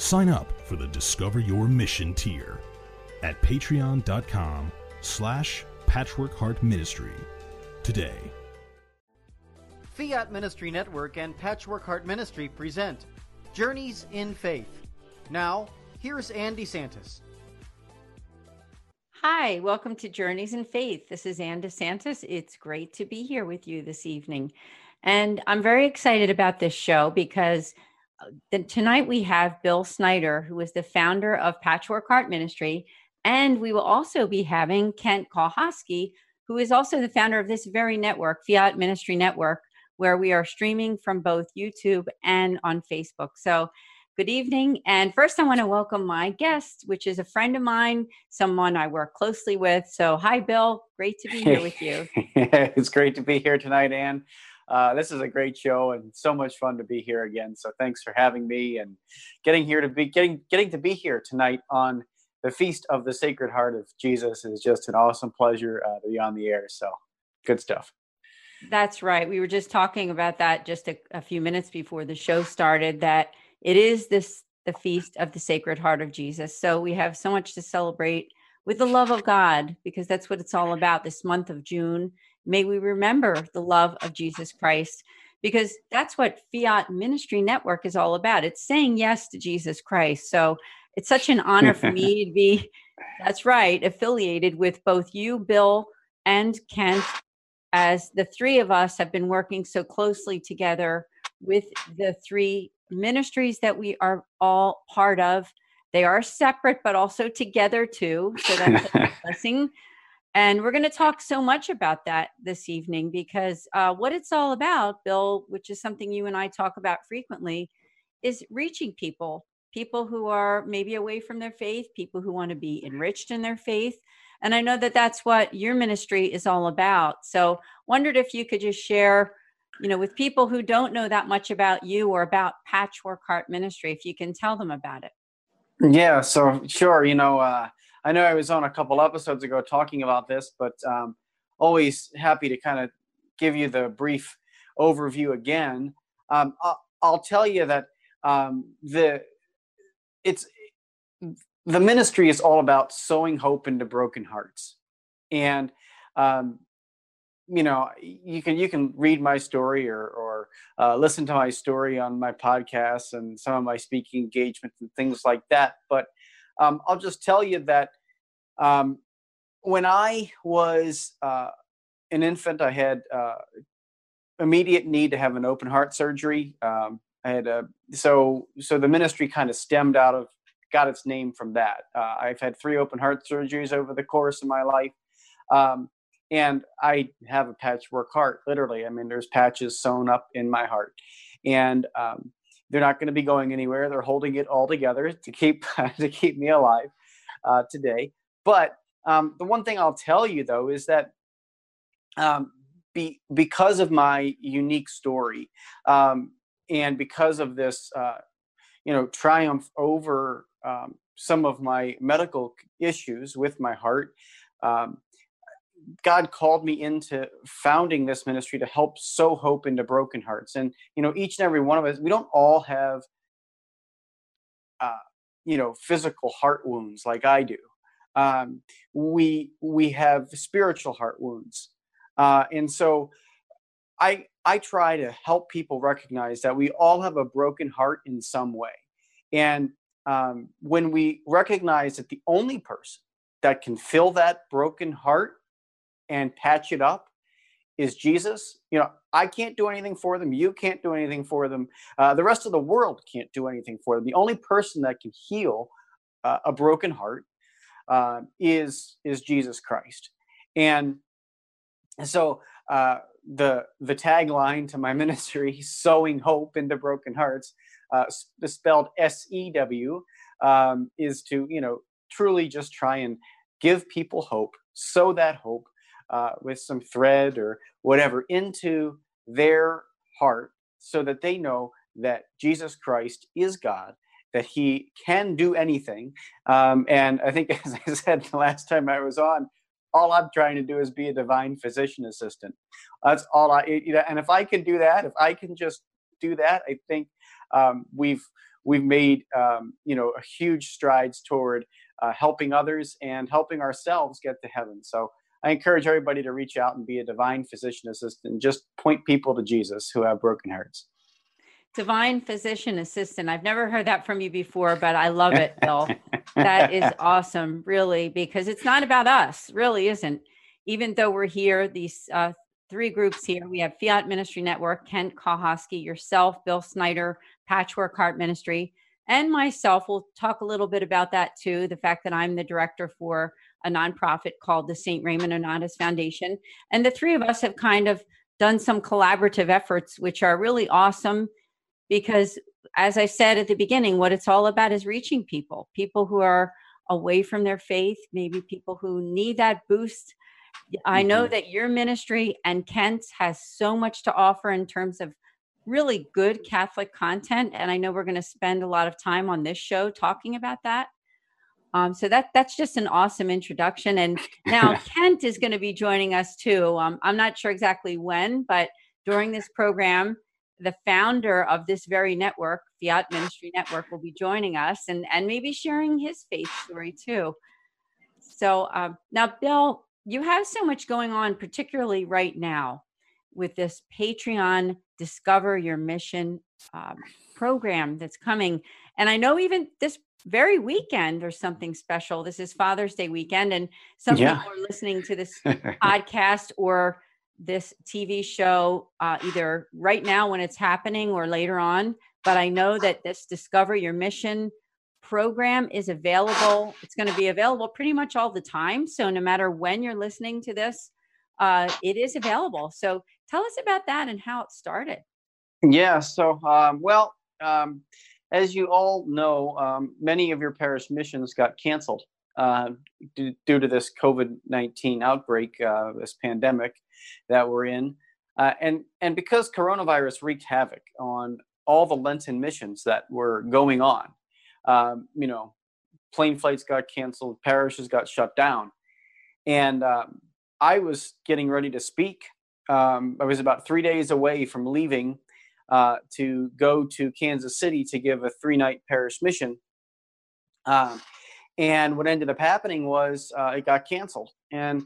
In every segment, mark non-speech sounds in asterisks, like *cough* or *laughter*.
Sign up for the Discover Your Mission tier at patreon.com slash patchworkheart ministry today. Fiat Ministry Network and Patchwork Heart Ministry present Journeys in Faith. Now, here's Ann DeSantis. Hi, welcome to Journeys in Faith. This is Ann DeSantis. It's great to be here with you this evening. And I'm very excited about this show because uh, tonight we have Bill Snyder, who is the founder of Patchwork Heart Ministry. And we will also be having Kent Kalhosky, who is also the founder of this very network, Fiat Ministry Network, where we are streaming from both YouTube and on Facebook. So Good evening. And first, I want to welcome my guest, which is a friend of mine, someone I work closely with. So, hi, Bill. Great to be here with you. *laughs* it's great to be here tonight, Ann. Uh, this is a great show and so much fun to be here again. So, thanks for having me and getting here to be getting getting to be here tonight on the feast of the Sacred Heart of Jesus is just an awesome pleasure uh, to be on the air. So, good stuff. That's right. We were just talking about that just a, a few minutes before the show started. That it is this the feast of the Sacred Heart of Jesus. So we have so much to celebrate with the love of God because that's what it's all about this month of June. May we remember the love of Jesus Christ because that's what Fiat Ministry Network is all about. It's saying yes to Jesus Christ. So it's such an honor for me to be *laughs* that's right, affiliated with both you, Bill, and Kent as the three of us have been working so closely together with the three ministries that we are all part of. They are separate, but also together too. So that's *laughs* a blessing. And we're going to talk so much about that this evening because uh, what it's all about, Bill, which is something you and I talk about frequently, is reaching people, people who are maybe away from their faith, people who want to be enriched in their faith. And I know that that's what your ministry is all about. So, wondered if you could just share you know, with people who don't know that much about you or about Patchwork Heart Ministry, if you can tell them about it. Yeah, so sure. You know, uh, I know I was on a couple episodes ago talking about this, but um, always happy to kind of give you the brief overview again. Um, I'll, I'll, tell you that um, the it's the ministry is all about sowing hope into broken hearts, and um, you know you can you can read my story or or uh, listen to my story on my podcast and some of my speaking engagements and things like that. But um, i'll just tell you that um, when i was uh, an infant i had uh, immediate need to have an open heart surgery. Um, i had a so so the ministry kind of stemmed out of got its name from that. Uh, i've had three open heart surgeries over the course of my life. Um, and I have a patchwork heart, literally. I mean, there's patches sewn up in my heart, and um, they're not going to be going anywhere. They're holding it all together to keep *laughs* to keep me alive uh, today. But um, the one thing I'll tell you though is that um, be, because of my unique story um, and because of this, uh, you know, triumph over um, some of my medical issues with my heart. Um, God called me into founding this ministry to help sow hope into broken hearts. And, you know, each and every one of us, we don't all have, uh, you know, physical heart wounds like I do. Um, we, we have spiritual heart wounds. Uh, and so I, I try to help people recognize that we all have a broken heart in some way. And um, when we recognize that the only person that can fill that broken heart and patch it up is Jesus. You know, I can't do anything for them. You can't do anything for them. Uh, the rest of the world can't do anything for them. The only person that can heal uh, a broken heart uh, is is Jesus Christ. And so uh, the the tagline to my *laughs* ministry, sowing hope into broken hearts, uh, spelled S E W, um, is to you know truly just try and give people hope, sow that hope uh, with some thread or whatever into their heart so that they know that Jesus Christ is God, that he can do anything. Um, and I think, *laughs* as I said the last time I was on, all I'm trying to do is be a divine physician assistant. That's all I, you know, and if I can do that, if I can just do that, I think um, we've we've made um, you know a huge strides toward uh, helping others and helping ourselves get to heaven. So I encourage everybody to reach out and be a divine physician assistant. Just point people to Jesus who have broken hearts. Divine physician assistant. I've never heard that from you before, but I love it, Bill. that is *laughs* awesome, really, because it's not about us, really isn't. Even though we're here, these uh, three groups here we have Fiat Ministry Network, Kent Kahosky, yourself, Bill Snyder, Patchwork Heart Ministry, and myself. We'll talk a little bit about that too the fact that I'm the director for a nonprofit called the St. Raymond Nonnatus Foundation. And the three of us have kind of done some collaborative efforts, which are really awesome because, as I said at the beginning, what it's all about is reaching people, people who are away from their faith, maybe people who need that boost. I know mm-hmm. that your ministry and Kent's has so much to offer in terms of really good Catholic content. And I know we're going to spend a lot of time on this show talking about that. Um, so that that's just an awesome introduction. And now *laughs* Kent is going to be joining us too. Um, I'm not sure exactly when, but during this program, the founder of this very network, Fiat Ministry Network, will be joining us and and maybe sharing his faith story too. So um, now, Bill, you have so much going on, particularly right now with this Patreon Discover Your Mission um, program that's coming. And I know even this very weekend there's something special. This is Father's Day weekend, and some yeah. people are listening to this *laughs* podcast or this TV show uh, either right now when it's happening or later on. But I know that this Discover Your Mission program is available. It's going to be available pretty much all the time. So no matter when you're listening to this, uh, it is available. So tell us about that and how it started. Yeah. So, um, well, um, as you all know, um, many of your parish missions got canceled uh, due, due, to this COVID 19 outbreak, uh, this pandemic that we're in. Uh, and, and because coronavirus wreaked havoc on all the Lenten missions that were going on, um, you know, plane flights got canceled, parishes got shut down. And um, I was getting ready to speak. Um, I was about three days away from leaving uh, to go to Kansas City to give a three night parish mission. Um, and what ended up happening was uh, it got canceled. And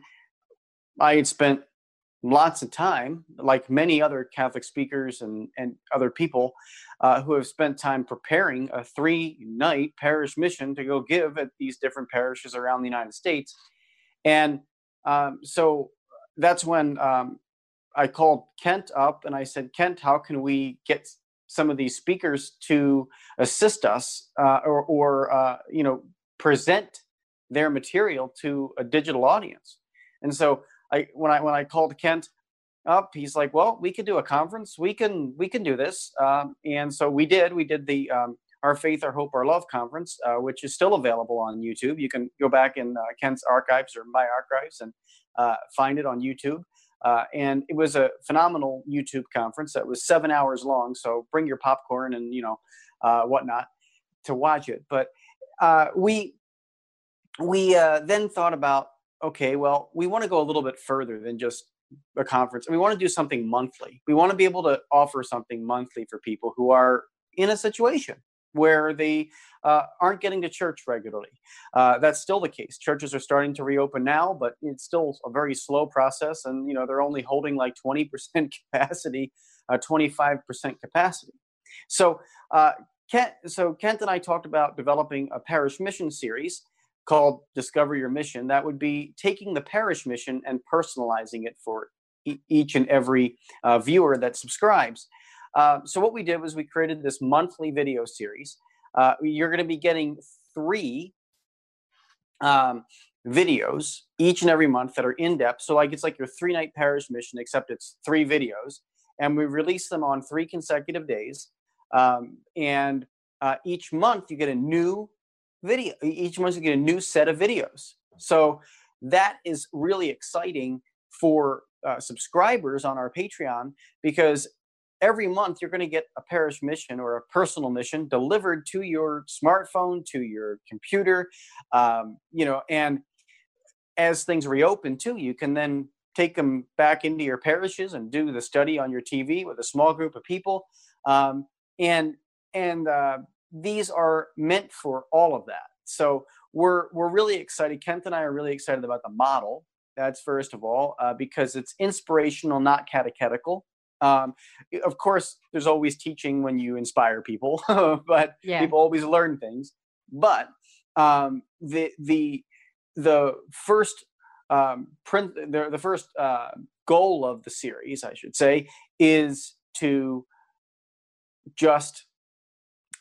I had spent lots of time, like many other Catholic speakers and, and other people uh, who have spent time preparing a three night parish mission to go give at these different parishes around the United States. And um, so that's when um, I called Kent up and I said, Kent, how can we get some of these speakers to assist us uh, or, or uh, you know, present their material to a digital audience? And so I, when I when I called Kent up, he's like, "Well, we could do a conference. We can we can do this." Um, and so we did. We did the um, our Faith, Our Hope, Our Love conference, uh, which is still available on YouTube. You can go back in uh, Kent's archives or my archives and uh, find it on YouTube. Uh, and it was a phenomenal YouTube conference that was seven hours long. So bring your popcorn and you know uh, whatnot to watch it. But uh, we we then thought about okay, well, we want to go a little bit further than just a conference. We want to do something monthly. We want to be able to offer something monthly for people who are in a situation where they uh, aren't getting to church regularly. Uh, that's still the case. Churches are starting to reopen now, but it's still a very slow process, and you know they're only holding like 20% *laughs* capacity, uh, 25% capacity. So, uh, Kent, so Kent and I talked about developing a parish mission series called Discover Your Mission. That would be taking the parish mission and personalizing it for e- each and every uh, viewer that subscribes. Uh, so what we did was we created this monthly video series. Uh, you're going to be getting three um, videos each and every month that are in depth. So like it's like your three night parish mission, except it's three videos, and we release them on three consecutive days. Um, and uh, each month you get a new video. Each month you get a new set of videos. So that is really exciting for uh, subscribers on our Patreon because every month you're going to get a parish mission or a personal mission delivered to your smartphone, to your computer, um, you know, and as things reopen too, you can then take them back into your parishes and do the study on your TV with a small group of people. Um, and and uh, these are meant for all of that. So we're we're really excited. Kent and I are really excited about the model. That's first of all uh, because it's inspirational, not catechetical. Um, of course, there's always teaching when you inspire people, *laughs* but yeah. people always learn things. But um, the the the first um, print the, the first uh, goal of the series, I should say, is to just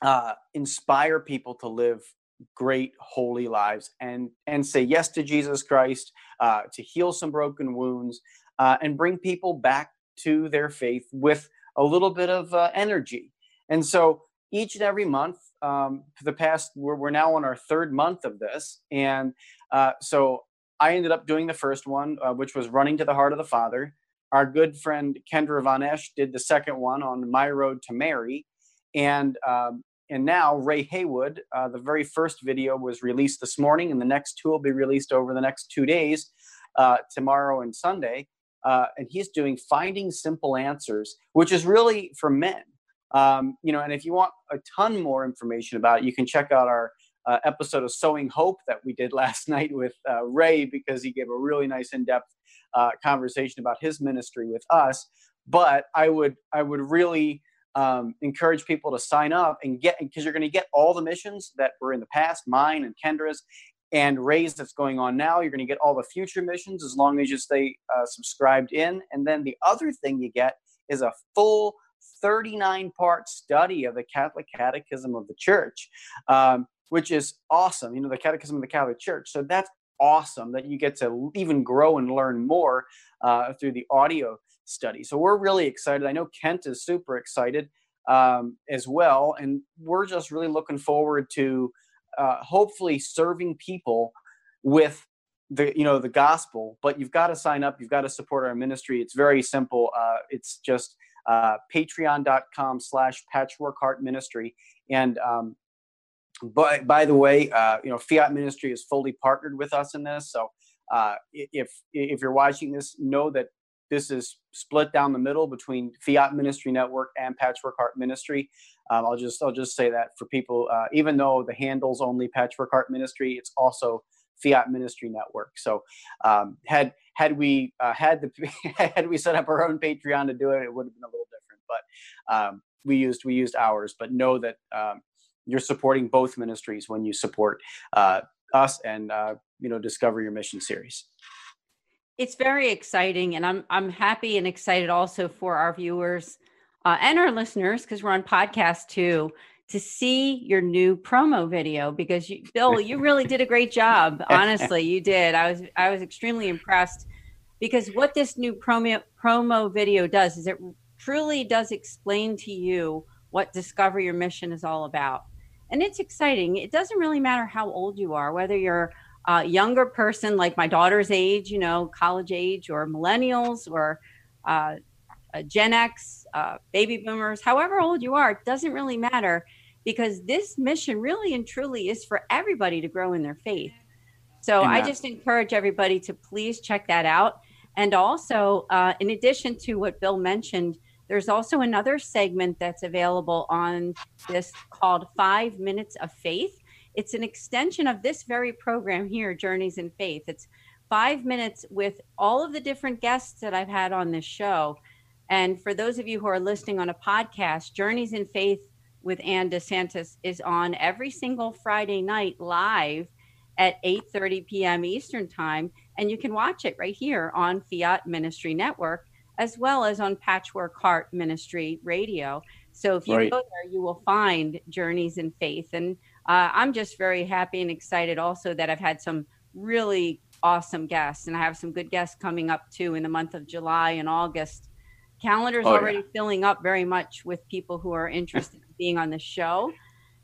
uh, inspire people to live great holy lives and and say yes to jesus christ uh, to heal some broken wounds uh, and bring people back to their faith with a little bit of uh, energy and so each and every month um, for the past we're, we're now on our third month of this and uh, so i ended up doing the first one uh, which was running to the heart of the father our good friend kendra von esch did the second one on my road to mary and um, and now Ray Haywood, uh, the very first video was released this morning, and the next two will be released over the next two days, uh, tomorrow and Sunday. Uh, and he's doing finding simple answers, which is really for men. Um, you know, and if you want a ton more information about it, you can check out our uh, episode of Sowing Hope that we did *laughs* last night with uh, Ray because he gave a really nice in-depth uh, conversation about his ministry with us. But I would I would really um, encourage people to sign up and get because you're going to get all the missions that were in the past, mine and Kendra's, and Ray's that's going on now. You're going to get all the future missions as long as you stay uh, subscribed in. And then the other thing you get is a full 39 part study of the Catholic Catechism of the Church, um, which is awesome. You know, the Catechism of the Catholic Church. So that's awesome that you get to even grow and learn more uh, through the audio study. So we're really excited. I know Kent is super excited um, as well, and we're just really looking forward to uh, hopefully serving people with the you know the gospel. But you've got to sign up. You've got to support our ministry. It's very simple. Uh, it's just uh, patreon.com slash patchwork heart ministry and um, by, by the way uh, you know fiat ministry is fully partnered with us in this so uh, if if you're watching this know that this is split down the middle between Fiat Ministry Network and Patchwork Heart Ministry. Um, I'll just I'll just say that for people, uh, even though the handle's only Patchwork Heart Ministry, it's also Fiat Ministry Network. So um, had had we uh, had the *laughs* had we set up our own Patreon to do it, it would have been a little different. But um, we used we used ours. But know that um, you're supporting both ministries when you support uh, us and uh, you know Discover Your Mission series it's very exciting and i'm i'm happy and excited also for our viewers uh, and our listeners because we're on podcast too to see your new promo video because you, bill you really did a great job. *laughs* Honestly you did. I was i was extremely impressed because what this new promo promo video does is it truly does explain to you what discover your mission is all about. And it's exciting. It doesn't really matter how old you are whether you're a younger person like my daughter's age, you know, college age, or millennials, or uh, Gen X, uh, baby boomers, however old you are, it doesn't really matter because this mission really and truly is for everybody to grow in their faith. So. I just encourage everybody to please check that out. And also, uh, in addition to what Bill mentioned, there's also another segment that's available on this called Five Minutes of Faith. It's an extension of this very program here, Journeys in Faith. It's five minutes with all of the different guests that I've had on this show. And for those of you who are listening on a podcast, Journeys in Faith with Ann DeSantis is on every single Friday night live at 8:30 p.m. Eastern Time, and you can watch it right here on Fiat Ministry Network as well as on Patchwork Heart Ministry Radio. So if you right. go there, you will find Journeys in Faith, and uh, I'm just very happy and excited also that I've had some really awesome guests, and I have some good guests coming up too in the month of July and August. Calendar's oh, already yeah. filling up very much with people who are interested in being on the show.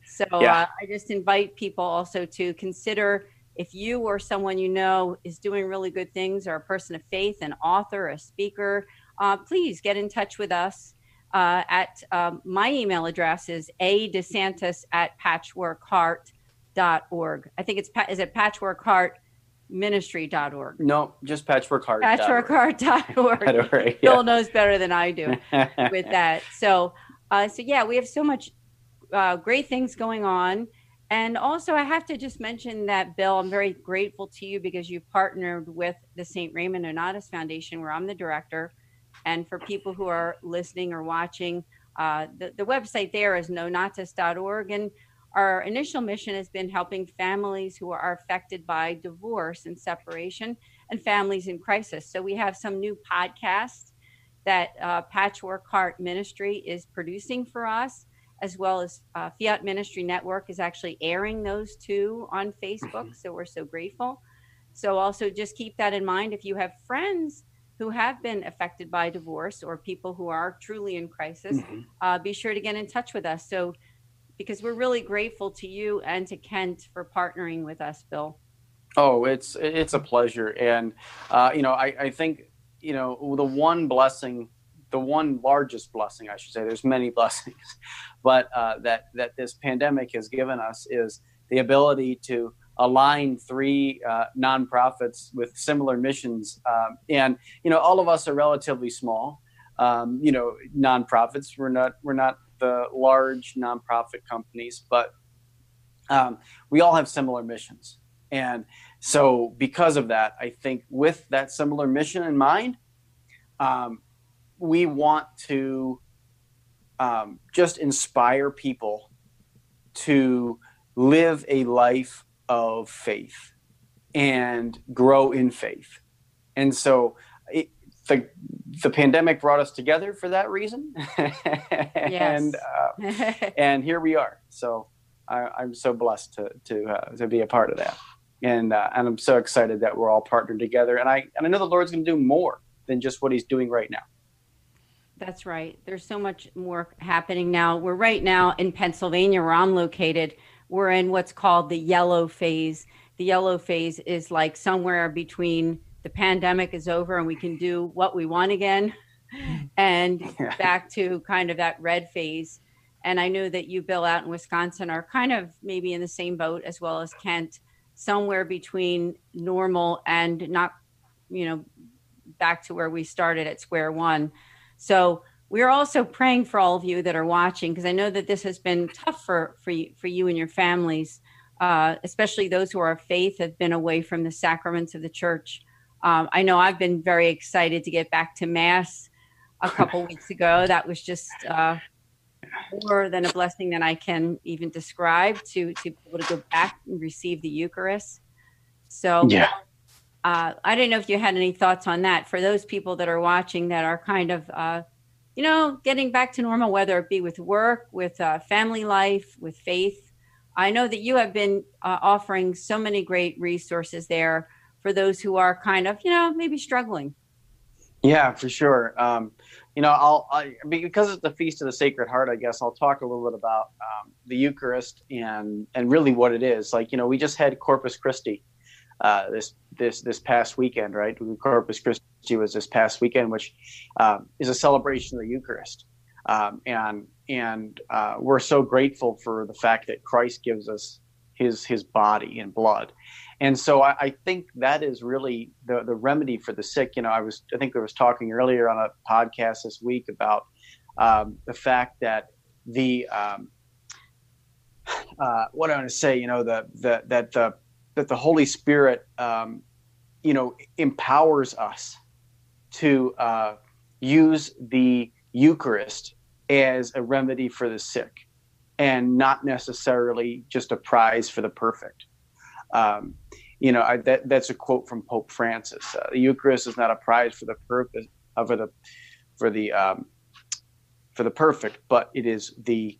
So yeah. uh, I just invite people also to consider if you or someone you know is doing really good things or a person of faith, an author, a speaker, uh, please get in touch with us. Uh, at um, my email address is a desantis at patchworkheart.org. I think it's is it patchworkheartministry.org. No, just patchworkheart. Patchworkheart.org. *laughs* yeah. Bill knows better than I do *laughs* with that. So, uh, so yeah, we have so much uh, great things going on. And also, I have to just mention that, Bill, I'm very grateful to you because you partnered with the St. Raymond Nonnatus Foundation, where I'm the director. And for people who are listening or watching, uh, the, the website there is nonnatus.org. And our initial mission has been helping families who are affected by divorce and separation and families in crisis. So we have some new podcasts that uh, Patchwork Heart Ministry is producing for us as well as uh, Fiat Ministry Network is actually airing those two on Facebook. Mm-hmm. So we're so grateful. So also just keep that in mind. If you have friends who have been affected by divorce or people who are truly in crisis, mm-hmm. uh, be sure to get in touch with us. So because we're really grateful to you and to Kent for partnering with us, Bill. Oh, it's it's a pleasure, and uh, you know I, I think you know the one blessing the one largest blessing, I should say. There's many *laughs* blessings, but uh, that that this pandemic has given us is the ability to align three uh, nonprofits with similar missions. Um, and you know, all of us are relatively small. Um, you know, nonprofits. We're not we're not the large nonprofit companies, but um, we all have similar missions. And so, because of that, I think with that similar mission in mind, um, we want to um, just inspire people to live a life of faith and grow in faith. And so the the pandemic brought us together for that reason, *laughs* and uh, *laughs* and here we are. So I, am so blessed to to uh, to be a part of that, and uh, and I'm so excited that we're all partnered together. And I and I know the Lord's going to do more than just what He's doing right now. That's right. There's so much more happening now. We're right now in Pennsylvania, where I'm located. We're in what's called the yellow phase. The yellow phase is like somewhere between the pandemic is over and we can do what we want again and *laughs* yeah. back to kind of that red phase. And I know that you, Bill, out in Wisconsin are kind of maybe in the same boat as well as Kent, somewhere between normal and not, you know, back to where we started at square one. So we're also praying for all of you that are watching because I know that this has been tough for for you, for you and your families, uh, especially those who are of faith have been away from the sacraments of the church. Um, I know I've been very excited to get back to mass a couple weeks ago. That was just uh, more than a blessing that I can even describe to to be able to go back and receive the Eucharist. So yeah uh, I don't know if you had any thoughts on that for those people that are watching that are kind of, uh, you know, getting back to normal, whether it be with work, with uh, family life, with faith. I know that you have been uh, offering so many great resources there for those who are kind of, you know, maybe struggling. Yeah, for sure. Um, you know, I'll I, because it's the Feast of the Sacred Heart. I guess I'll talk a little bit about um, the Eucharist and and really what it is. Like, you know, we just had Corpus Christi uh, this this this past weekend, right? Corpus Christi was this past weekend, which um, is a celebration of the Eucharist, um, and and uh, we're so grateful for the fact that Christ gives us his his body and blood, and so I, I, think that is really the the remedy for the sick. You know, I was I think I was talking earlier on a podcast this week about um, the fact that the um, *sighs* uh, what I want to say, you know, the the that the that the Holy Spirit, um, you know, empowers us to uh, use the Eucharist as a remedy for the sick, and not necessarily just a prize for the perfect. Um, you know, I, that that's a quote from Pope Francis. Uh, the Eucharist is not a prize for the purpose uh, for the for the um, for the perfect, but it is the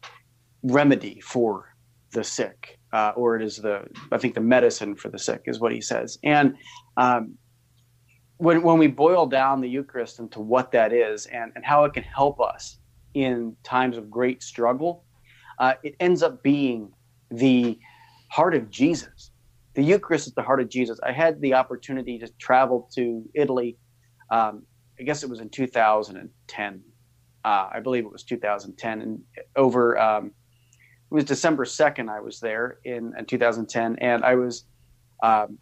remedy for the sick uh, or it is the I think the medicine for the sick is what he says. And um, when when we boil down the Eucharist into what that is and and how it can help us in times of great struggle, uh, it ends up being the heart of Jesus. The Eucharist is the heart of Jesus. I had the opportunity to travel to Italy. Um, I guess it was in 2010. Uh, I believe it was 2010, and over um, it was December 2nd. I was there in, in 2010, and I was um,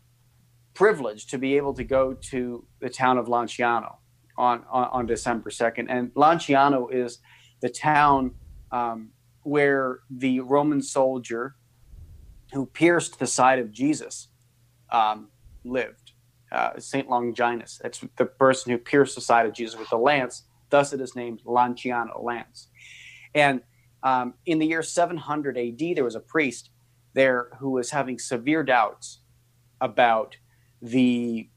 privileged to be able to go to the town of Lanciano on, on, on December 2nd. And Lanciano is the town um, where the Roman soldier who pierced the side of Jesus um, lived. Uh, Saint Longinus. That's the person who pierced the side of Jesus with the lance. Thus, it is named Lanciano lance. And um, in the year 700 AD, there was a priest there who was having severe doubts about the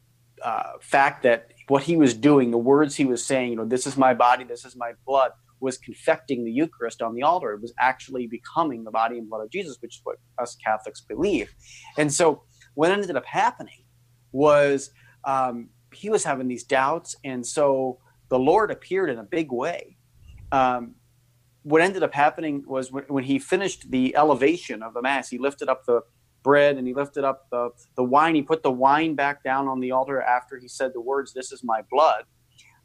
uh, fact that what he was doing, the words he was saying, you know, this is my body, this is my blood, was confecting the Eucharist on the altar. It was actually becoming the body and blood of Jesus, which is what us Catholics believe. And so what ended up happening was um, he was having these doubts. And so the Lord appeared in a big way. Um, what ended up happening was when, when, he finished the elevation of the Mass, he lifted up the bread and he lifted up the, the wine. He put the wine back down on the altar after he said the words, This is my blood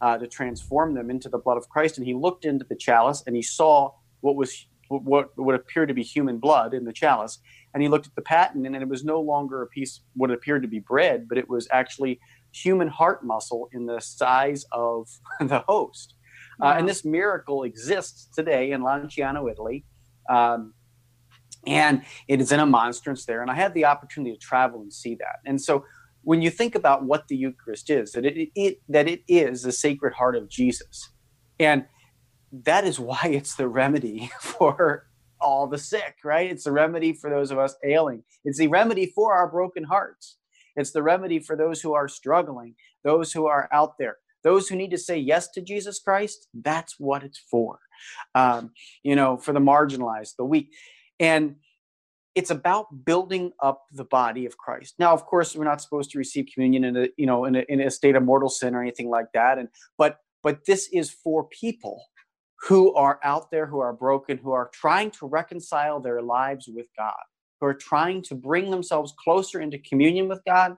uh, to transform them into the blood of Christ. And he looked into the chalice and he saw what was what would appear to be human blood in the chalice. And he looked at the paten, and it was no longer a piece what appeared to be bread, but it was actually human heart muscle in the size of *laughs* the host. Wow. Uh, and this miracle exists today in Lanciano, Italy. Um, and it is in a monstrance there. And I had the opportunity to travel and see that. And so when you think about what the Eucharist is, that it, it that it is the Sacred Heart of Jesus, and that is why it's the remedy *laughs* for all the sick, right? It's the remedy for those of us ailing. It's the remedy for our broken hearts. It's the remedy for those who are struggling, those who are out there, those who need to say yes to Jesus Christ. That's what it's for. Um, you know, for the marginalized, the weak, and it's about building up the body of Christ. Now, of course, we're not supposed to receive communion in a you know in a, in a state of mortal sin or anything like that. And but but this is for people who are out there, who are broken, who are trying to reconcile their lives with God, who are trying to bring themselves closer into communion with God.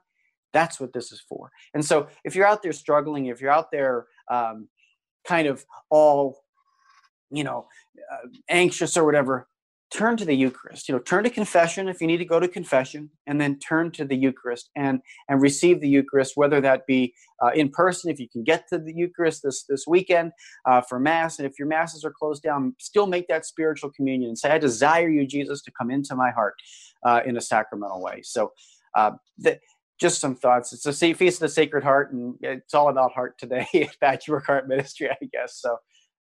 That's what this is for. And so, if you're out there struggling, if you're out there um, kind of all you know uh, anxious or whatever turn to the Eucharist. You know, turn to confession if you need to go to confession, and then turn to the Eucharist and and receive the Eucharist, whether that be uh, in person if you can get to the Eucharist this this weekend uh, for Mass, and if your masses are closed down, still make that spiritual communion and say, "I desire you, Jesus, to come into my heart uh, in a sacramental way." So. Uh, just some thoughts. It's a feast of the Sacred Heart, and it's all about heart today *laughs* at Patchwork Heart Ministry, I guess. So,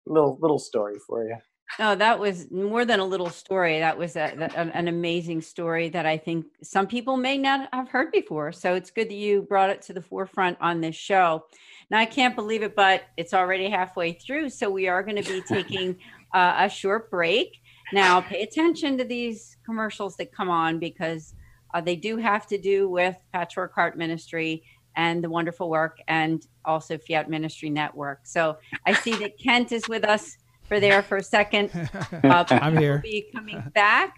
little little story for you. Oh, that was more than a little story. That was a, a, an amazing story that I think some people may not have heard before. So it's good that you brought it to the forefront on this show. Now, I can't believe it, but it's already halfway through. So we are going to be taking *laughs* uh, a short break. Now, pay attention to these commercials that come on because uh, they do have to do with Patchwork Heart Ministry and the wonderful work and also Fiat Ministry Network. So I see that Kent is with us for there for a second. Uh, *laughs* I'm here. Be coming back.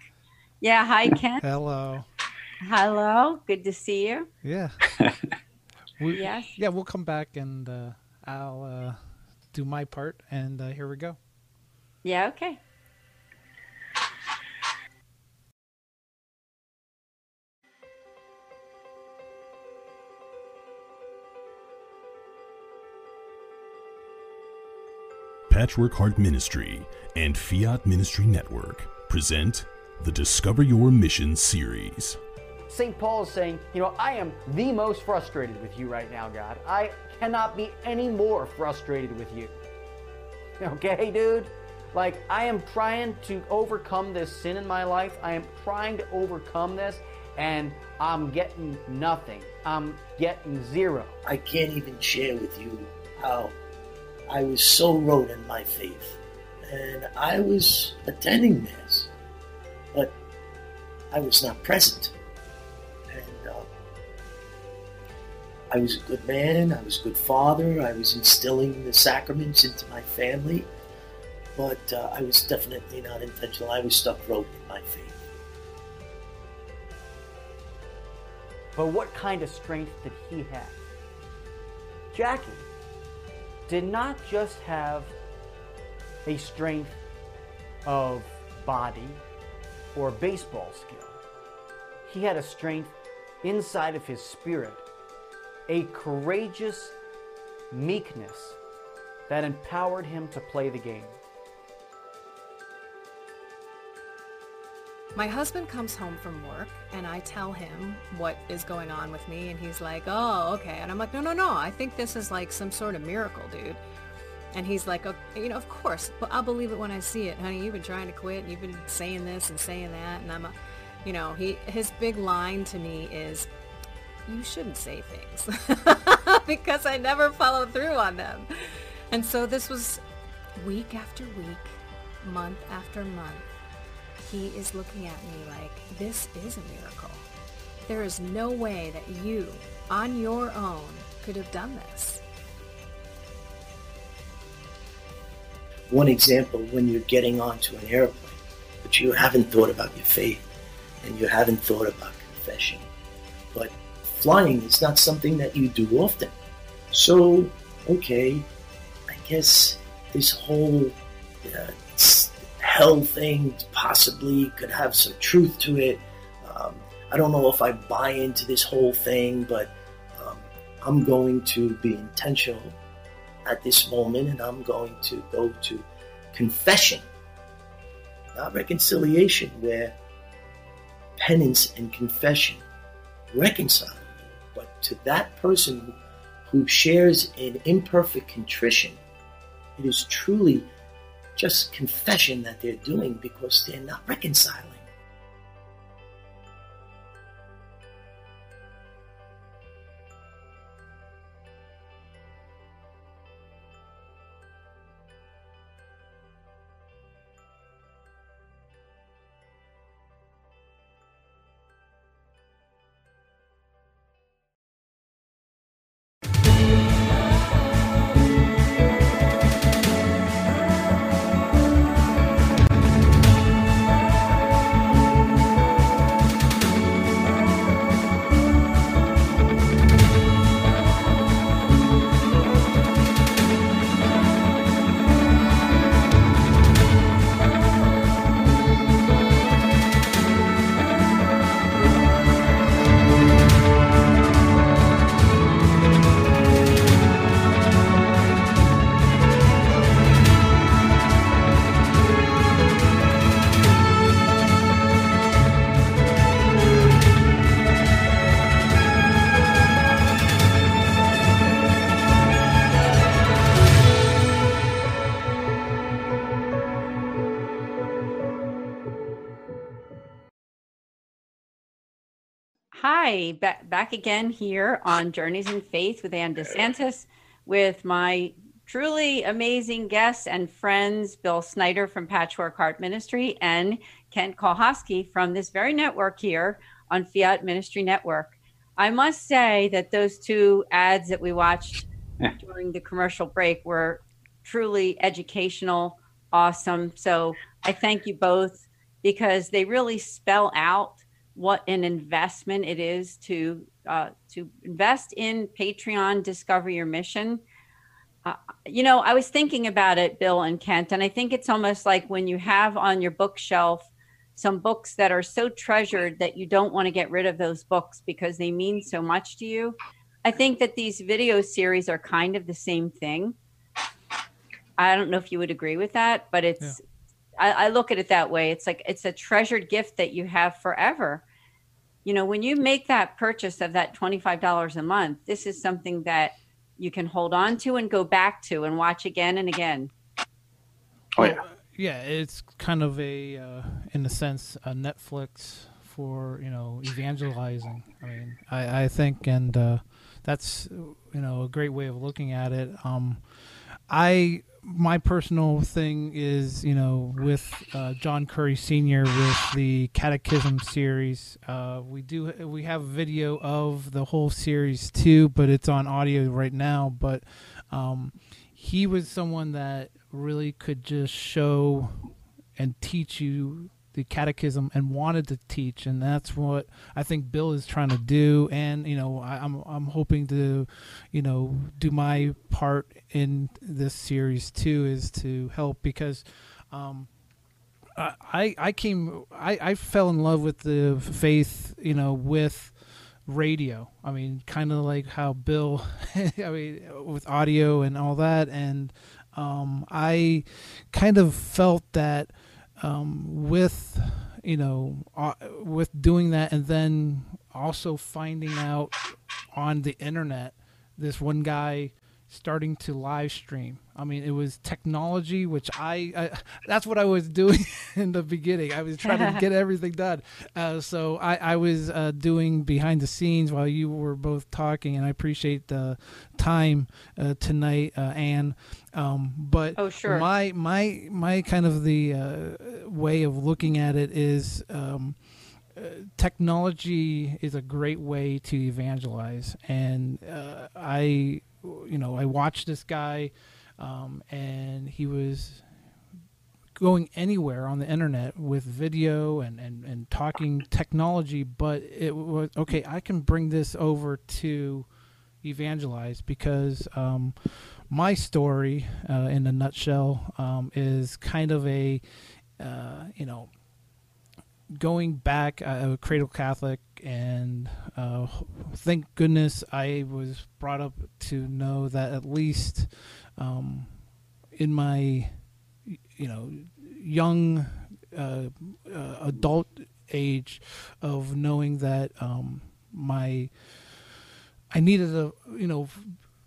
Yeah. Hi, Ken. Hello. Hello. Good to see you. Yeah. *laughs* we, yes. Yeah, we'll come back and uh, I'll uh, do my part, and uh, here we go. Yeah. Okay. Patchwork Heart Ministry and Fiat Ministry Network present the Discover Your Mission series. St. Paul is saying, you know, I am the most frustrated with you right now, God. I cannot be any more frustrated with you. *laughs* Okay, dude? Like, I am trying to overcome this sin in my life. I am trying to overcome this, and I'm getting nothing. I'm getting zero. I can't even share with you how I was so rote in my faith. And I was attending Mass, but I was not present. And uh, I was a good man, I was a good father, I was instilling the sacraments into my family, but uh, I was definitely not intentional. I was stuck rote in my faith. But what kind of strength did he have? Jackie did not just have a strength of body or baseball skill. He had a strength inside of his spirit, a courageous meekness that empowered him to play the game. My husband comes home from work and I tell him what is going on with me and he's like, "Oh, okay." And I'm like, "No, no, no. I think this is like some sort of miracle, dude." And he's like, okay, "You know, of course, but I'll believe it when I see it, honey. You've been trying to quit and you've been saying this and saying that." And I'm, a, you know, he his big line to me is, "You shouldn't say things," *laughs* because I never follow through on them. And so this was week after week, month after month he is looking at me like, this is a miracle. There is no way that you, on your own, could have done this. One example when you're getting onto an airplane, but you haven't thought about your faith and you haven't thought about confession. But flying is not something that you do often. So, okay, I guess this whole uh, hell thing possibly could have some truth to it. Um, I don't know if I buy into this whole thing, but um, I'm going to be intentional at this moment and I'm going to go to confession, not reconciliation, where penance and confession reconcile. But to that person who shares an imperfect contrition, it is truly just confession that they're doing because they're not reconciling. Hi, back, back again here on Journeys in Faith with Ann DeSantis with my truly amazing guests and friends, Bill Snyder from Patchwork Heart Ministry and Kent Kohoski from this very network here on Fiat Ministry Network. I must say that those two ads that we watched during the commercial break were truly educational, awesome. So I thank you both because they really spell out what an investment it is to uh, to invest in Patreon, discover your mission. Uh, you know, I was thinking about it, Bill and Kent, and I think it's almost like when you have on your bookshelf some books that are so treasured that you don't want to get rid of those books because they mean so much to you. I think that these video series are kind of the same thing. I don't know if you would agree with that, but it's yeah. I, I look at it that way. It's like it's a treasured gift that you have forever. You know, when you make that purchase of that $25 a month, this is something that you can hold on to and go back to and watch again and again. Oh yeah. yeah, it's kind of a uh, in a sense a Netflix for, you know, evangelizing. I mean, I I think and uh, that's you know, a great way of looking at it. Um I my personal thing is, you know, with uh, John Curry Sr. with the Catechism series. Uh, we do we have video of the whole series too, but it's on audio right now. But um, he was someone that really could just show and teach you the catechism and wanted to teach, and that's what I think Bill is trying to do. And you know, I, I'm I'm hoping to, you know, do my part in this series too, is to help because. Um, I I came I, I fell in love with the faith you know with radio I mean kind of like how Bill *laughs* I mean with audio and all that and um, I kind of felt that um, with you know uh, with doing that and then also finding out on the internet this one guy starting to live stream. I mean, it was technology, which I, I that's what I was doing *laughs* in the beginning. I was trying to get *laughs* everything done. Uh, so I, I was uh, doing behind the scenes while you were both talking, and I appreciate the time uh, tonight, uh, Ann. Um, but oh, sure. my my my kind of the uh, way of looking at it is. Um, technology is a great way to evangelize, and uh, I you know, I watched this guy, um, and he was going anywhere on the internet with video and, and, and talking technology, but it was okay. I can bring this over to evangelize because um, my story, uh, in a nutshell, um, is kind of a uh, you know going back, uh, a cradle Catholic, and uh, thank goodness I was brought up to know that at least um, in my, you know, young uh, uh adult age of knowing that um, my, I needed to, you know,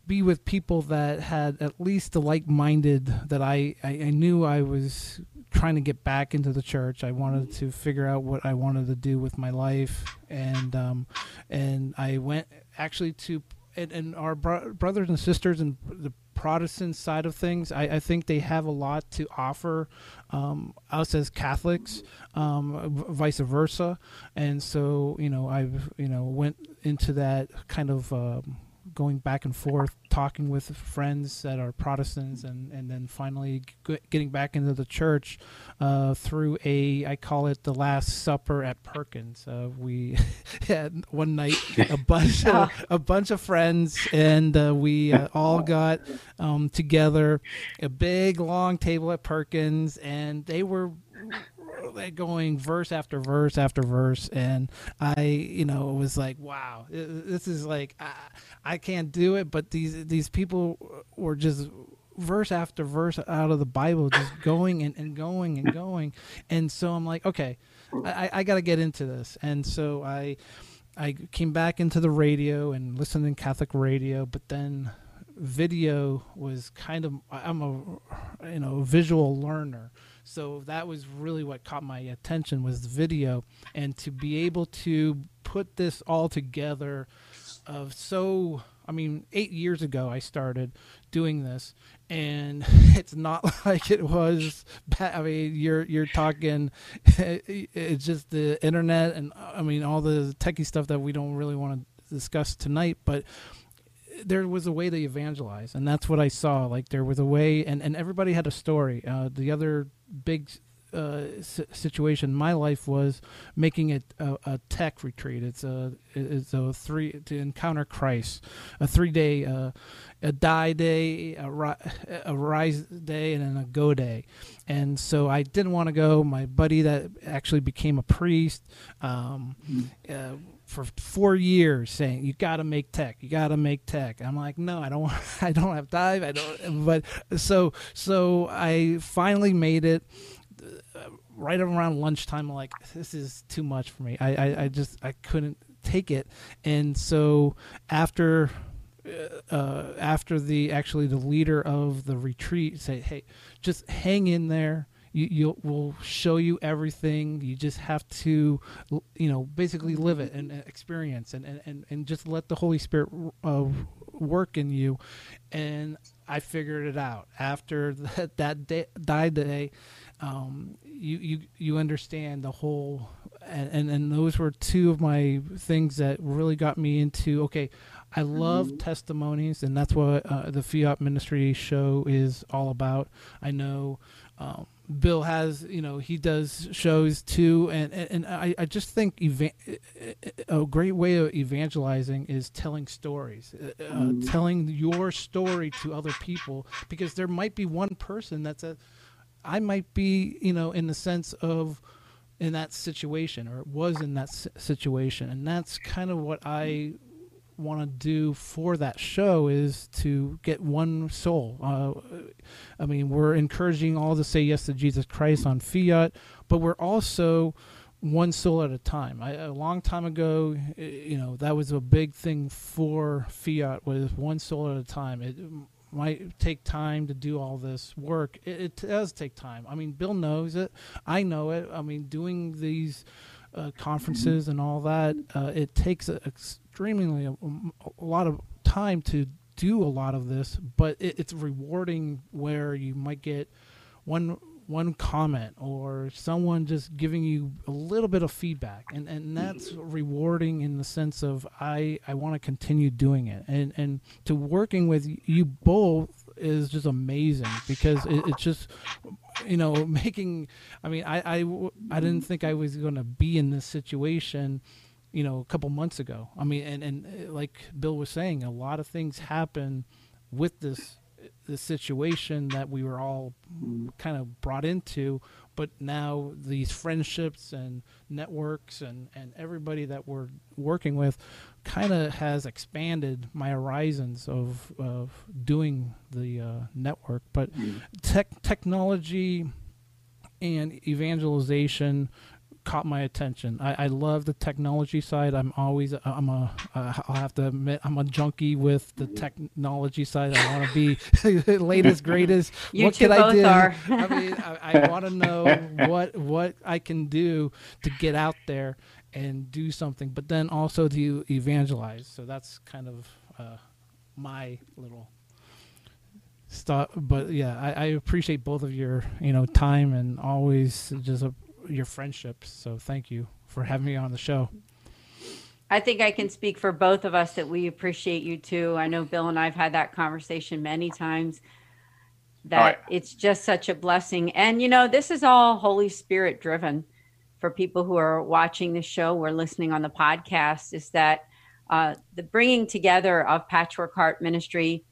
be with people that had at least the like-minded that I, I, I knew I was trying to get back into the church. I wanted to figure out what I wanted to do with my life, and um, and I went actually to and, and our bro- brothers and sisters and the Protestant side of things, I, I, think they have a lot to offer um, us as Catholics, um, vice versa. And so, you know, I've you know went into that kind of um, going back and forth, talking with friends that are Protestants, and, and then finally getting back into the church uh, through a, I call it the Last Supper at Perkins. Uh, we *laughs* had one night a *laughs* bunch of a bunch of friends, and uh, we uh, all got um, together, a big long table at Perkins, and they were going verse after verse after verse and i you know it was like wow this is like I, I can't do it. But these these people were just verse after verse out of the bible just *laughs* going and, and going and going. And so i'm like okay i, I got to get into this. And so i i came back into the radio and listened listening catholic radio but then video was kind of i'm a you know visual learner so that was really what caught my attention was the video and to be able to put this all together of so I mean 8 years ago I started doing this and *laughs* it's not *laughs* like it was Bad. I mean you're you're talking *laughs* it's just the internet and I mean all the techie stuff that we don't really want to discuss tonight but there was a way to evangelize and that's what i saw like there was a way and, and everybody had a story uh, the other big uh, situation in my life was making it a, a, TEC retreat. It's a it's a three to encounter Christ, a three day, uh, a die day, a, ri- a rise day, and then a go day. And so I didn't want to go. My buddy that actually became a priest. Um, mm-hmm. uh, for four years saying you got to make TEC you got to make TEC. I'm like no i don't *laughs* i don't have time i don't but so so i finally made it uh, right around lunchtime I'm like this is too much for me. I, I i just i couldn't take it. And so after uh, uh after the actually the leader of the retreat say hey just hang in there you you will show you everything you just have to you know basically live it and, experience and, and and just let the holy spirit uh, work in you and i figured it out after *laughs* that that day die day um, you you you understand the whole and, and and those were two of my things that really got me into okay I love mm-hmm. testimonies, and that's what uh, the Fiat Ministry show is all about. I know um, Bill has, you know, he does shows too, and and, and I, I just think eva- a great way of evangelizing is telling stories, uh, mm. telling your story to other people, because there might be one person that's a, I might be, you know, in the sense of in that situation or was in that situation and that's kind of what i want to do for that show is to get one soul uh, i mean we're encouraging all to say yes to jesus christ on fiat but we're also one soul at a time I, a long time ago you know that was a big thing for fiat was one soul at a time it might take time to do all this work. It, it, does take time. I mean, Bill knows it. I know it. I mean, doing these uh, conferences and all that, uh, it takes a, extremely a, a, lot of time to do a lot of this, but it, it's rewarding where you might get one one comment or someone just giving you a little bit of feedback. And and that's rewarding in the sense of I I want to continue doing it. And and to working with you both is just amazing because it, it's just you know *laughs* making I mean I I I didn't think I was going to be in this situation you know a couple months ago I mean and and like Bill was saying a lot of things happen with this the situation that we were all kind of brought into but now these friendships and networks and, and everybody that we're working with kind of has expanded my horizons of, of doing the uh, network but mm. tech technology and evangelization caught my attention. I, I love the technology side. I'm always I'm a uh, I'll have to admit I'm a junkie with the technology side. I want to be *laughs* latest *laughs* greatest. you what can I do? Are. I mean, I, I *laughs* want to know what what I can do to get out there and do something, but then also to evangelize. So that's kind of uh, my little stuff. But yeah, I, I appreciate both of your you know time and always just a your friendship. So thank you for having me on the show. I think I can speak for both of us that we appreciate you too. I know Bill and I've had that conversation many times that yeah. it's just such a blessing. And you know, this is all Holy Spirit driven for people who are watching the show or listening on the podcast is that uh, the bringing together of Patchwork Heart Ministry,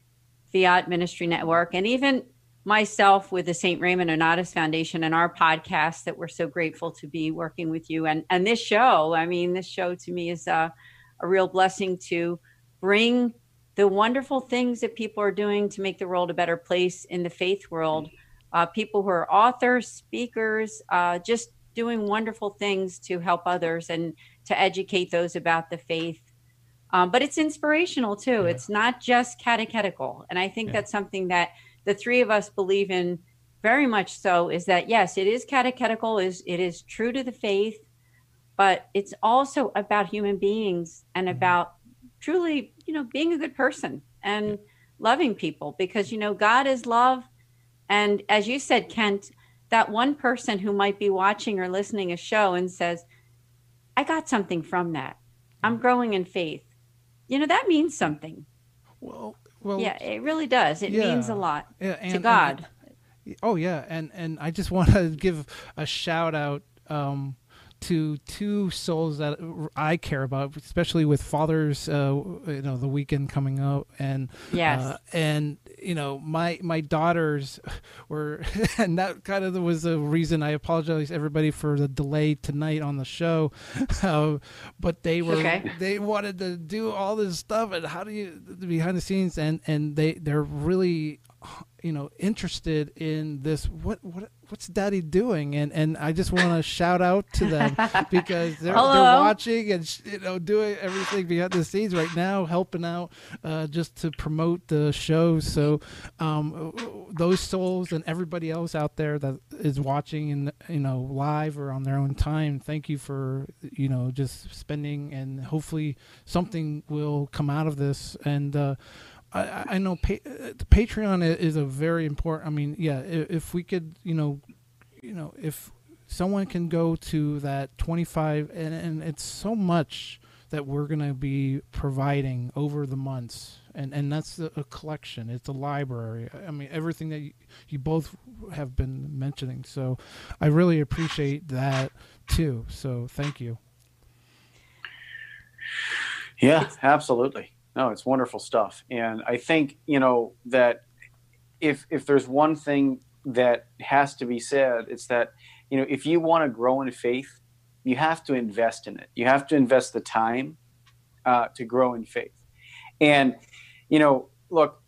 Fiat Ministry Network, and even myself with the St. Raymond Nonnatus Foundation and our podcast that we're so grateful to be working with you and and this show. I mean, this show to me is a, a real blessing to bring the wonderful things that people are doing to make the world a better place in the faith world. Uh, people who are authors, speakers, uh, just doing wonderful things to help others and to educate those about the faith. Um, but it's inspirational too. Yeah. It's not just catechetical. And I think yeah. that's something that the three of us believe in very much so is that yes, it is catechetical, is it is true to the faith, but it's also about human beings and mm-hmm. about truly, you know, being a good person and loving people because you know God is love. And as you said, Kent, that one person who might be watching or listening a show and says, I got something from that. I'm mm-hmm. growing in faith. You know, that means something. Well, well, yeah, it really does. It yeah, means a lot yeah, and, to God. And, oh yeah, and and I just *laughs* want to give a shout out um, to two souls that I care about, especially with Father's, uh, you know, the weekend coming up, and yes, uh, and you know, my my daughters *laughs* were, *laughs* and that kind of was the reason I apologize everybody for the delay tonight on the show, uh, *laughs* but they were okay. they wanted to do all this stuff, and how do you behind the scenes, and and they they're really you know interested in this what what what's daddy doing? And and i just want to *laughs* shout out to them *laughs* because they're, they're watching and you know doing everything behind the scenes right now helping out uh, just to promote the show. So um, those souls and everybody else out there that is watching and you know live or on their own time thank you for you know just spending and hopefully something will come out of this. And uh, I, I know pa- uh, Patreon is a very important. I mean, yeah, if, we could, you know, you know, if someone can go to that 25 and, and it's so much that we're going to be providing over the months and and that's a, collection it's a library i mean everything that you, you both have been mentioning so i really appreciate that too so thank you yeah absolutely no it's wonderful stuff and i think you know that if if there's one thing that has to be said it's that you know if you want to grow in faith you have to invest in it. You have to invest the time uh, to grow in faith. And you know, look,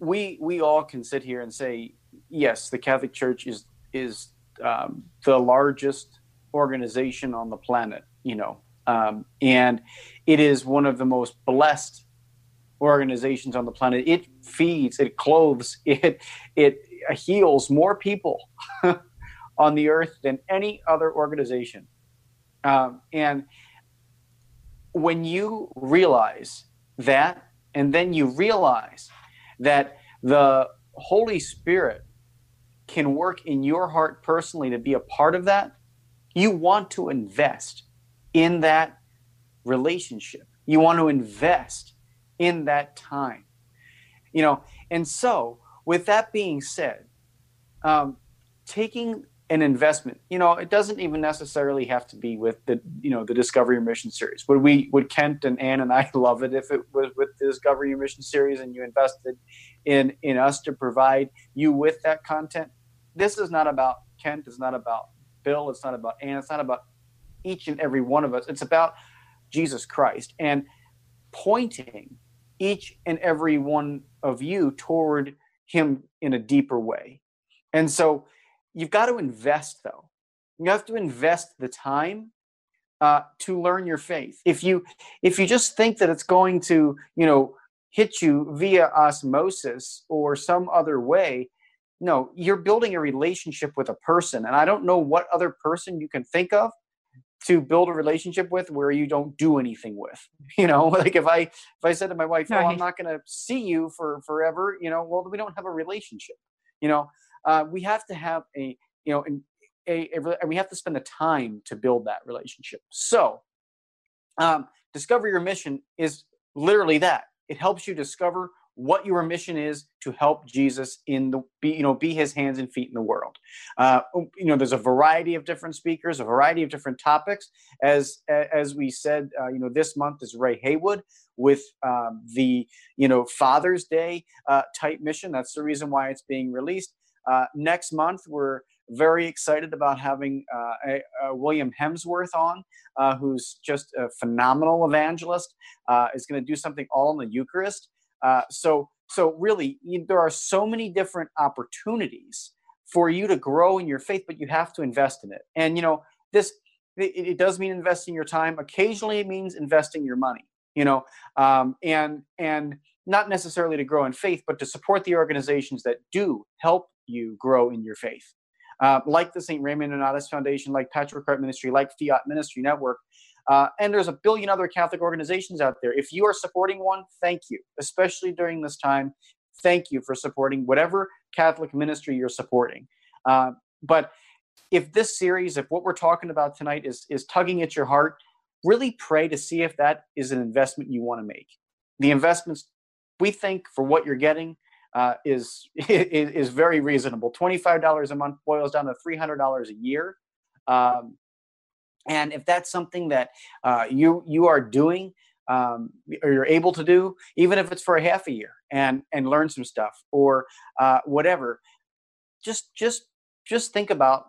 we we all can sit here and say, yes, the Catholic Church is is um, the largest organization on the planet. You know, um, and it is one of the most blessed organizations on the planet. It feeds, it clothes, *laughs* it it heals more people *laughs* on the earth than any other organization. Um, and when you realize that, and then you realize that the Holy Spirit can work in your heart personally to be a part of that, you want to invest in that relationship. You want to invest in that time. You know, and so with that being said, um, taking an investment. You know, it doesn't even necessarily have to be with the you know the Discovery Mission series. Would we would Kent and Ann and I *laughs* love it if it was with the Discover Your Mission series and you invested in in us to provide you with that content? This is not about Kent. It's not about Bill. It's not about Ann. It's not about each and every one of us. It's about Jesus Christ and pointing each and every one of you toward Him in a deeper way. And so you've got to invest though. You have to invest the time uh, to learn your faith. If you if you just think that it's going to you know hit you via osmosis or some other way no you're building a relationship with a person. And i don't know what other person you can think of to build a relationship with where you don't do anything with *laughs* you know? Like if i if i said to my wife oh i'm not going to see you for forever you know well we don't have a relationship you know? Uh, we have to have a you know a, a, a, we have to spend the time to build that relationship. So um, discover your mission is literally that. It helps you discover what your mission is to help Jesus in the be you know be his hands and feet in the world. Uh, um, you know, there's a variety of different speakers, a variety of different topics. As as we said, uh, you know, this month is Ray Haywood with um, the you know Father's Day uh, type mission. That's the reason why it's being released. Uh, next month, we're very excited about having uh, a, a William Hemsworth on, uh, who's just a phenomenal evangelist. Uh, is going to do something all in the Eucharist. Uh, so, so really, you, there are so many different opportunities for you to grow in your faith, but you have to invest in it. And you know, this it, it does mean investing your time. Occasionally, it means investing your money. You know, um, and and not necessarily to grow in faith, but to support the organizations that do help you grow in your faith. Uh, like the St. Raymond Nonnatus Foundation, like Patchwork Heart Ministry, like Fiat Ministry Network. Uh, and there's a billion other Catholic organizations out there. If you are supporting one, thank you, especially during this time. Thank you for supporting whatever Catholic ministry you're supporting. Uh, but if this series, if what we're talking about tonight is, is tugging at your heart, really pray to see if that is an investment you want to make. The investments we think for what you're getting uh, is, *laughs* is, is very reasonable. Twenty five dollars a month boils down to three hundred dollars a year, um, and if that's something that uh, you you are doing um, or you're able to do, even if it's for a half a year, and and learn some stuff or uh, whatever, just just just think about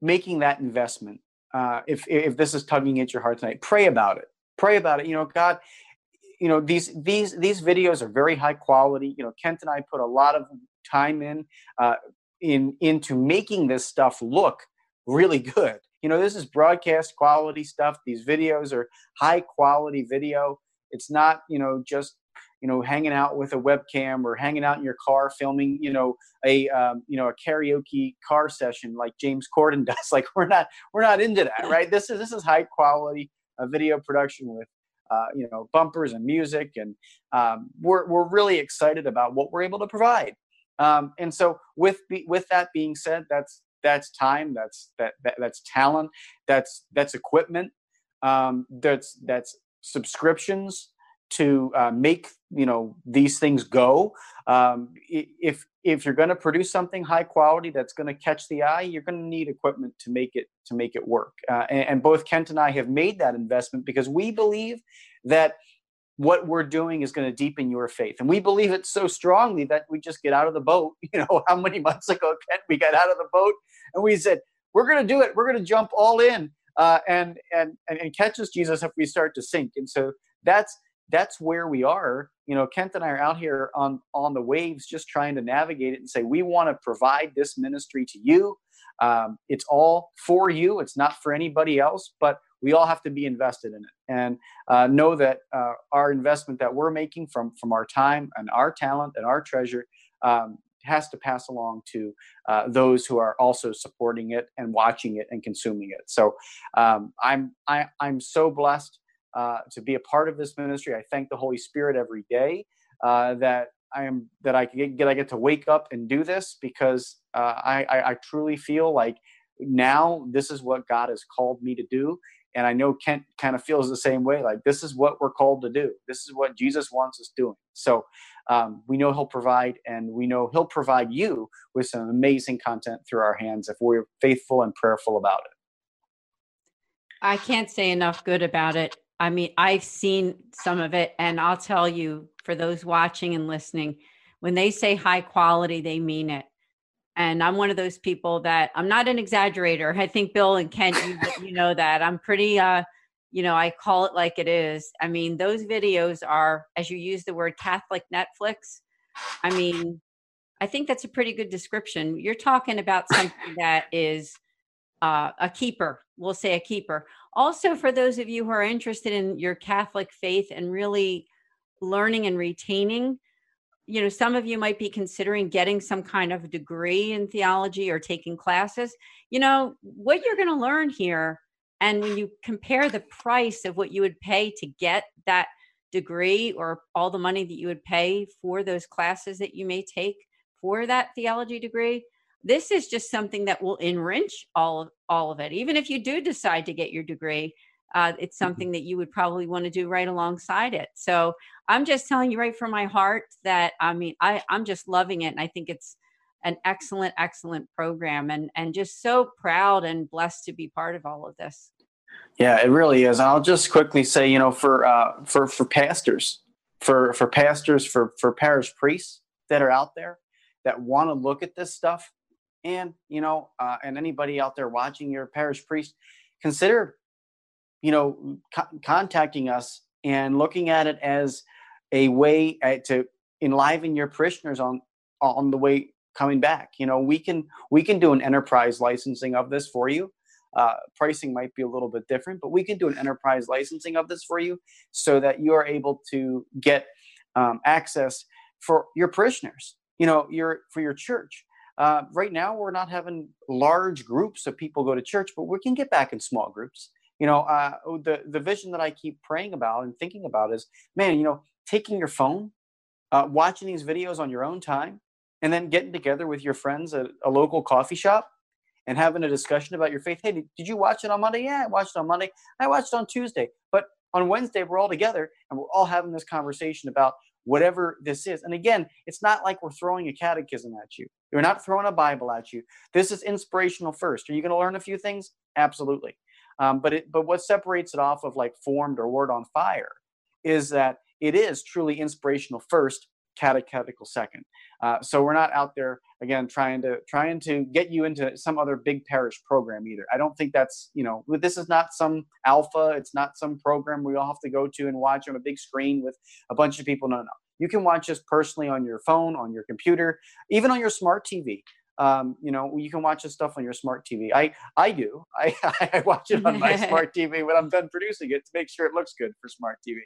making that investment. Uh, if if this is tugging at your heart tonight, pray about it. Pray about it. You know, God, you know these these these videos are very high quality you know kent and i put a lot of time in uh, in into making this stuff look really good you know this is broadcast quality stuff. These videos are high quality video. It's not you know just you know hanging out with a webcam or hanging out in your car filming you know a um, you know a karaoke car session like james corden *laughs* does. Like we're not we're not into that right? This is this is high quality uh, video production with uh, you know bumpers and music and um, we're, we're really excited about what we're able to provide. Um, and so with with that being said that's that's time that's that, that that's talent that's that's equipment um, that's that's subscriptions to uh, make you know these things go. Um, if if you're going to produce something high quality that's going to catch the eye, you're going to need equipment to make it to make it work. Uh, and, and both Kent and I have made that investment because we believe that what we're doing is going to deepen your faith. And we believe it so strongly that we just get out of the boat. *laughs* You know, how many months ago, Kent, we got out of the boat and we said, we're going to do it. We're going to jump all in uh, and, and, and catch us, Jesus, if we start to sink. And so that's, that's where we are. You know, Kent and I are out here on, on the waves, just trying to navigate it and say, we want to provide this ministry to you. Um, it's all for you. It's not for anybody else, but we all have to be invested in it and uh, know that uh, our investment that we're making from from our time and our talent and our treasure um, has to pass along to uh, those who are also supporting it and watching it and consuming it. So um, I'm I, am i am so blessed uh, to be a part of this ministry. I thank the Holy Spirit every day uh, that I am that I get I get to wake up and do this because uh, I, I I truly feel like now this is what God has called me to do and I know Kent kind of feels the same way. Like this is what we're called to do. This is what Jesus wants us doing. So um, we know He'll provide, and we know He'll provide you with some amazing content through our hands if we're faithful and prayerful about it. I can't say enough good about it. I mean, I've seen some of it, and I'll tell you, for those watching and listening, when they say high quality, they mean it and i'm one of those people that i'm not an exaggerator. I think bill and kent you, you know that. I'm pretty uh you know i call it like it is. I mean those videos are as you use the word catholic netflix i mean i think that's a pretty good description. You're talking about something that is uh, a keeper we'll say a keeper. Also for those of you who are interested in your catholic faith and really learning and retaining you know some of you might be considering getting some kind of degree in theology or taking classes. You know what you're going to learn here and when you compare the price of what you would pay to get that degree or all the money that you would pay for those classes that you may take for that theology degree this is just something that will enrich all of all of it. Even if you do decide to get your degree uh, it's mm-hmm. something that you would probably want to do right alongside it. So I'm just telling you right from my heart that I mean I I'm just loving it, and I think it's an excellent excellent program, and and just so proud and blessed to be part of all of this. Yeah, it really is. I'll just quickly say, you know, for uh, for for pastors, for for pastors, for for parish priests that are out there that want to look at this stuff, and you know, uh, and anybody out there watching your parish priest, consider you know, co- contacting us and looking at it as a way uh, to enliven your parishioners on on the way coming back. You know, we can we can do an enterprise licensing of this for you. Uh, pricing might be a little bit different, but we can do an enterprise licensing of this for you so that you are able to get um, access for your parishioners. You know, your for your church. Uh, right now, we're not having large groups of people go to church, but we can get back in small groups you know uh, oh, the the vision that i keep praying about and thinking about is man you know taking your phone uh, watching these videos on your own time and then getting together with your friends at a local coffee shop and having a discussion about your faith. Hey did, did you watch it on monday? Yeah i watched it on monday. I watched it on tuesday. But on wednesday we're all together and we're all having this conversation about whatever this is. And again it's not like we're throwing a catechism at you. We're not throwing a bible at you. This is inspirational first. Are you going to learn a few things? Absolutely um, but it, but what separates it off of like formed or word on fire is that it is truly inspirational first, catechetical second. Uh, so we're not out there again trying to trying to get you into some other big parish program either. I don't think that's you know this is not some alpha. It's not some program we all have to go to and watch on a big screen with a bunch of people. No, no. You can watch this personally on your phone, on your computer, even on your smart TV um, you know you can watch this stuff on your smart tv i i do. *laughs* I i watch it on my *laughs* smart tv when i'm done producing it to make sure it looks good for smart tv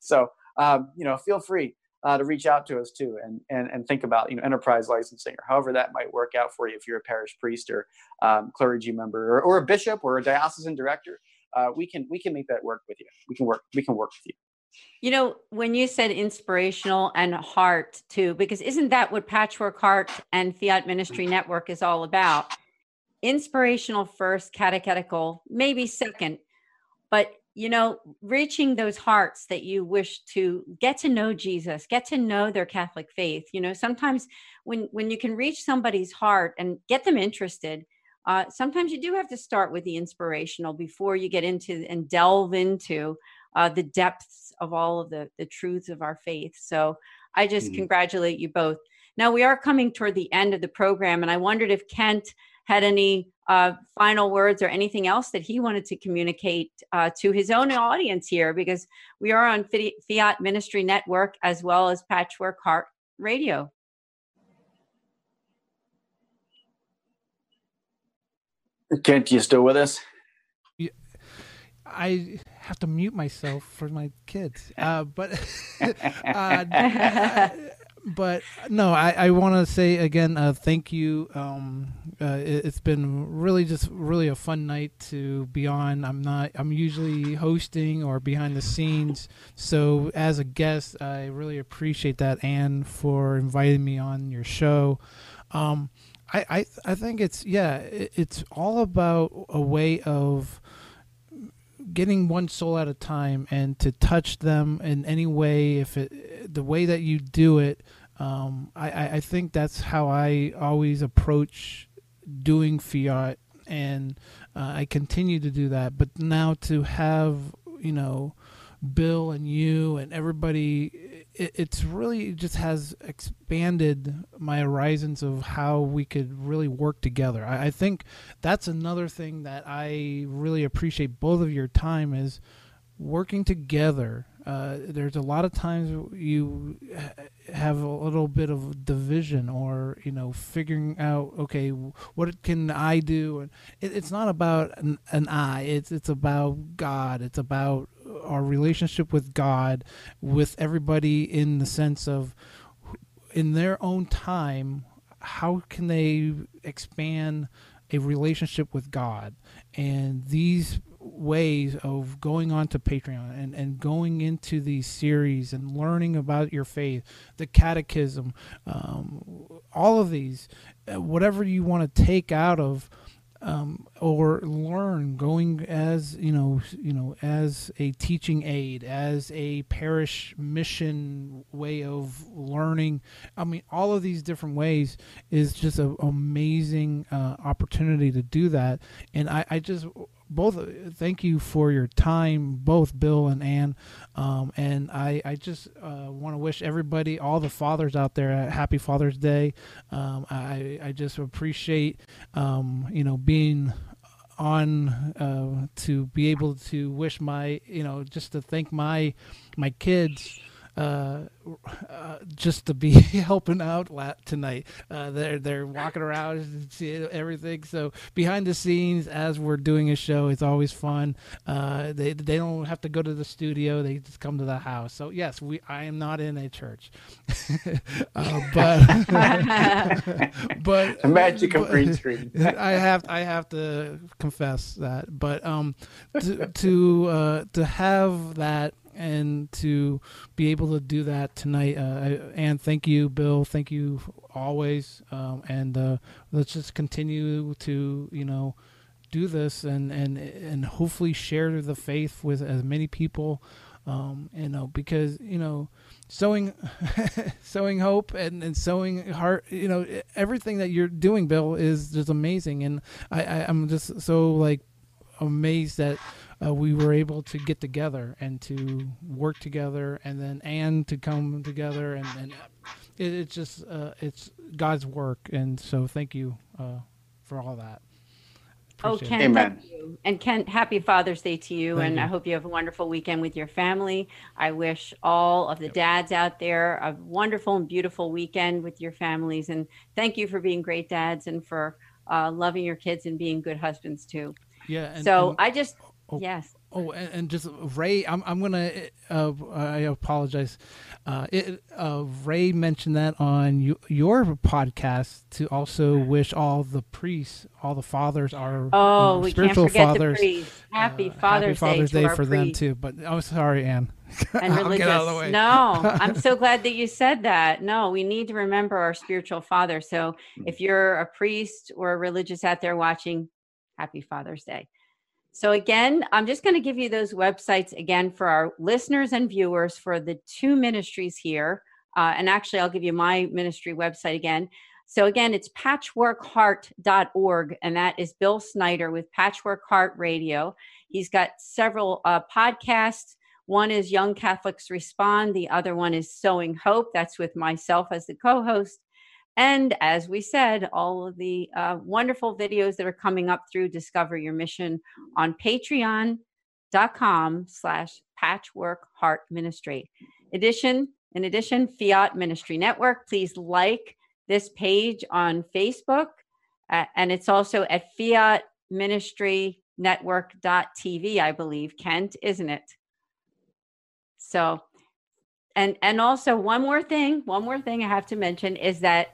so um, you know feel free uh, to reach out to us too and, and and think about you know enterprise licensing or however that might work out for you if you're a parish priest or um, clergy member or, or, a bishop or a diocesan director. Uh, we can we can make that work with you. We can work we can work with you you know, when you said inspirational and heart too, because isn't that what Patchwork Heart and Fiat Ministry Network is all about? Inspirational first, catechetical maybe second, but you know, reaching those hearts that you wish to get to know Jesus, get to know their Catholic faith. You know, sometimes when when you can reach somebody's heart and get them interested, uh, sometimes you do have to start with the inspirational before you get into and delve into uh, the depths of all of the the truths of our faith. So I just mm-hmm. congratulate you both. Now we are coming toward the end of the program, and I wondered if Kent had any uh, final words or anything else that he wanted to communicate uh, to his own audience here, because we are on Fiat Ministry Network as well as Patchwork Heart Radio. Kent, you still with us? I have to mute myself for my kids. *laughs* Uh, but *laughs* uh, but no, I, I want to say again, uh, thank you. Um, uh, it, has been really just really a fun night to be on. I'm not. I'm usually hosting or behind the scenes. So as a guest, I really appreciate that, Ann, for inviting me on your show. Um, I, I I think it's yeah, it, it's all about a way of getting one soul at a time and to touch them in any way if it the way that you do it um, I, I think that's how I always approach doing fiat and uh, I continue to do that. But now to have you know Bill and you and everybody, it, it's really just has expanded my horizons of how we could really work together. I, I think that's another thing that I really appreciate both of your time is working together. Uh, there's a lot of times you have a little bit of division or you know figuring out okay what can i do and it, it's not about an, an i it's it's about god it's about our relationship with God, with everybody in the sense of in their own time, how can they expand a relationship with God? And these ways of going on to Patreon and, and going into these series and learning about your faith, the catechism, um, all of these, uh, whatever you want to take out of um, or learn going as you know you know as a teaching aid as a parish mission way of learning. I mean all of these different ways is just an amazing uh, opportunity to do that. And I, I just both thank you for your time both bill and ann. Um, and i, I just uh, want to wish everybody all the fathers out there a happy father's day. Um, I, I just appreciate um, you know being on uh, to be able to wish my you know just to thank my my kids uh, uh, just to be *laughs* helping out tonight. Uh, they're they're walking around and see everything. So behind the scenes, as we're doing a show, it's always fun. Uh, they they don't have to go to the studio; they just come to the house. So yes, we I am not in a church, *laughs* uh, but *laughs* but the magic of green screen. I have I have to confess that, but um, to to uh, to have that and to be able to do that tonight. Uh, and thank you, Bill. Thank you always. Um, and uh, let's just continue to you know do this and and and hopefully share the faith with as many people. Um, you know, because you know, sowing, *laughs* sowing hope and, and sowing heart. You know, everything that you're doing, Bill, is just amazing, and I, I I'm just so like amazed that uh, we were able to get together and to work together, and then and to come together, and, and it, it's just uh, it's God's work, and so thank you uh, for all that. Oh, Appreciate oh, Ken, Amen. thank you. And Ken, happy Father's Day to you. Thank and you. I hope you have a wonderful weekend with your family. I wish all of the dads out there a wonderful and beautiful weekend with your families. And thank you for being great dads and for uh, loving your kids and being good husbands too. Yeah. And, so and, I just Oh, yes. Oh, and, and, just Ray, I'm I'm gonna. Uh, I apologize. Uh, it, uh, Ray mentioned that on you, your podcast to also wish all the priests, all the fathers, our oh, we spiritual can't forget fathers, the priests. Happy Father's, uh, Happy Father's Day, Day for them too. But I'm oh, sorry, Ann. *laughs* And religious. No, I'm so *laughs* glad that you said that. No, we need to remember our spiritual father. So if you're a priest or a religious out there watching, Happy Father's Day. So, again, I'm just going to give you those websites again for our listeners and viewers for the two ministries here. Uh, and actually, I'll give you my ministry website again. So, again, it's patchworkheart.org, and that is Bill Snyder with Patchwork Heart Radio. He's got several uh, podcasts. One is Young Catholics Respond, the other one is Sowing Hope. That's with myself as the co host. And as we said, all of the uh, wonderful videos that are coming up through Discover Your Mission on patreon.com slash patchwork heart ministry. Addition, in addition, Fiat Ministry Network, please like this page on Facebook. Uh, and it's also at Fiat Ministry I believe, Kent, isn't it? So and and also one more thing, one more thing I have to mention is that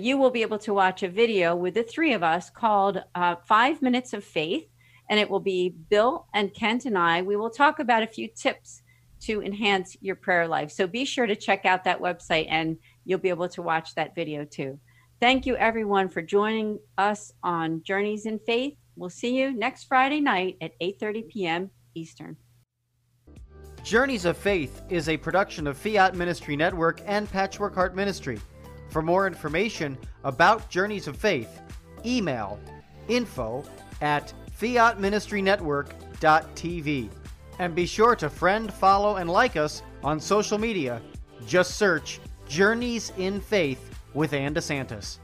you will be able to watch a video with the three of us called uh, Five Minutes of Faith. And it will be Bill and Kent and I. We will talk about a few tips to enhance your prayer life. So be sure to check out that website and you'll be able to watch that video too. Thank you, everyone, for joining us on Journeys in Faith. We'll see you next Friday night at 8:30 p.m. Eastern. Journeys of Faith is a production of Fiat Ministry Network and Patchwork Heart Ministry. For more information about Journeys of Faith, email info at fiatministrynetwork.tv. And be sure to friend, follow, and like us on social media. Just search Journeys in Faith with Ann DeSantis.